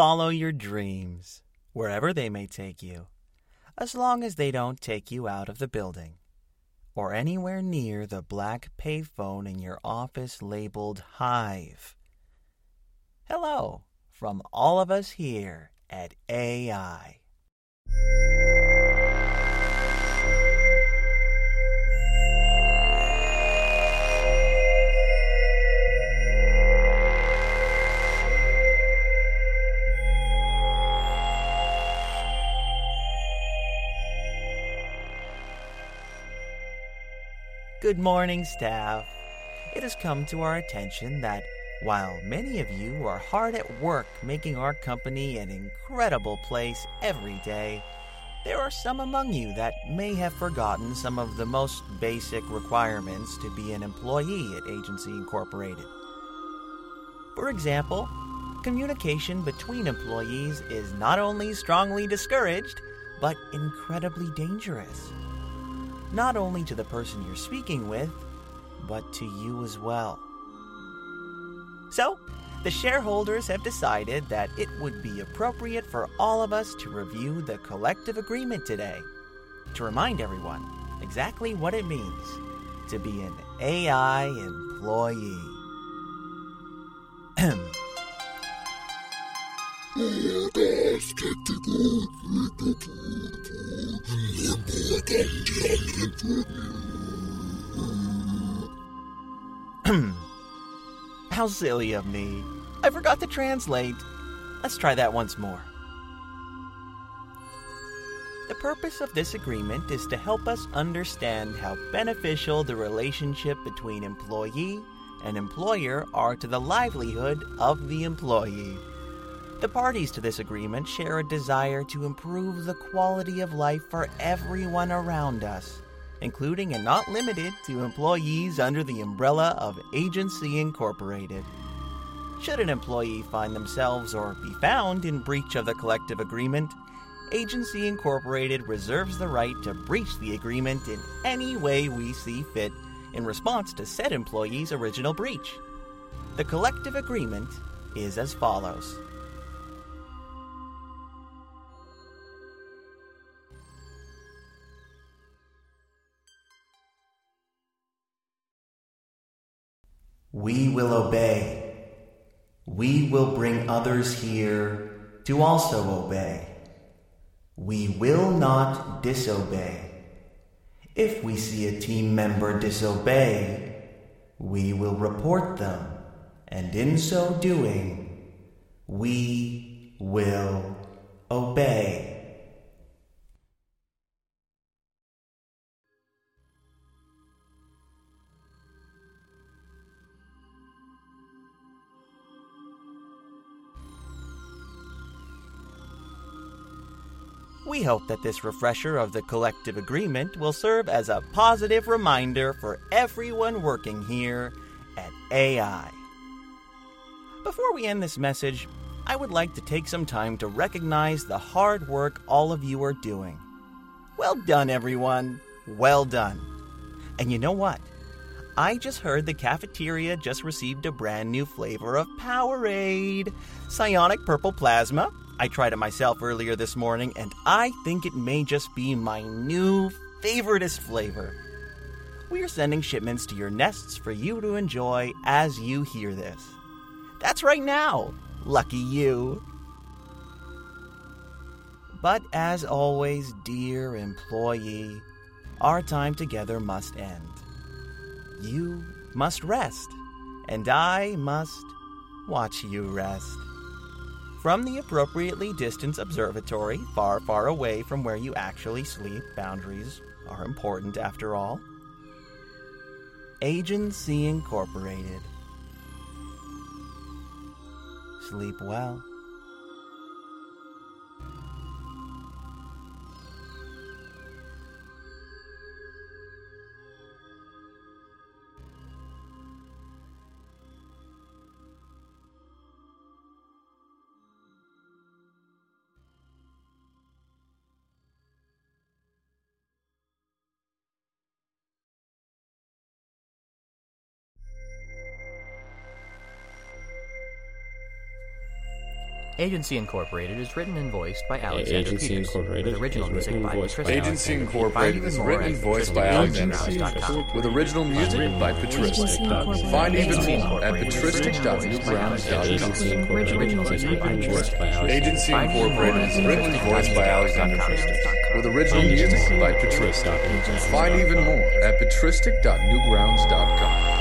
follow your dreams, wherever they may take you, as long as they don't take you out of the building or anywhere near the black payphone in your office labeled Hive. Hello from all of us here at AI. Good morning, staff. It has come to our attention that while many of you are hard at work making our company an incredible place every day, there are some among you that may have forgotten some of the most basic requirements to be an employee at Agency Incorporated. For example, communication between employees is not only strongly discouraged, but incredibly dangerous not only to the person you're speaking with, but to you as well. So, the shareholders have decided that it would be appropriate for all of us to review the collective agreement today to remind everyone exactly what it means to be an AI employee. How silly of me. I forgot to translate. Let's try that once more. The purpose of this agreement is to help us understand how beneficial the relationship between employee and employer are to the livelihood of the employee. The parties to this agreement share a desire to improve the quality of life for everyone around us, including and not limited to employees under the umbrella of Agency Incorporated. Should an employee find themselves or be found in breach of the collective agreement, Agency Incorporated reserves the right to breach the agreement in any way we see fit in response to said employee's original breach. The collective agreement is as follows. We will obey. We will bring others here to also obey. We will not disobey. If we see a team member disobey, we will report them, and in so doing, we will We hope that this refresher of the collective agreement will serve as a positive reminder for everyone working here at AI. Before we end this message, I would like to take some time to recognize the hard work all of you are doing. Well done, everyone. Well done. And you know what? I just heard the cafeteria just received a brand new flavor of Powerade Psionic Purple Plasma I tried it myself earlier this morning, and I think it may just be my new favoriteest flavor. We are sending shipments to your nests for you to enjoy as you hear this. That's right now. Lucky you. But as always, dear employee, our time together must end. You must rest, and I must watch you rest. From the appropriately distanced observatory, far, far away from where you actually sleep, boundaries are important after all. Agency Incorporated. Sleep well. Agency Incorporated is written and voiced by Alexander Agency Peters, Incorporated with original is music by Patricia. Agency Incorporated is written and voiced by Alexander Peters, with original music by Patristic. Find even more at patristic.newgrounds.com. Agency Incorporated. Is written and voiced by Alexander Agency Incorporated is written and voiced by Alexander Patristic, with original music by Patristic. Find even more at patristic.newgrounds.com.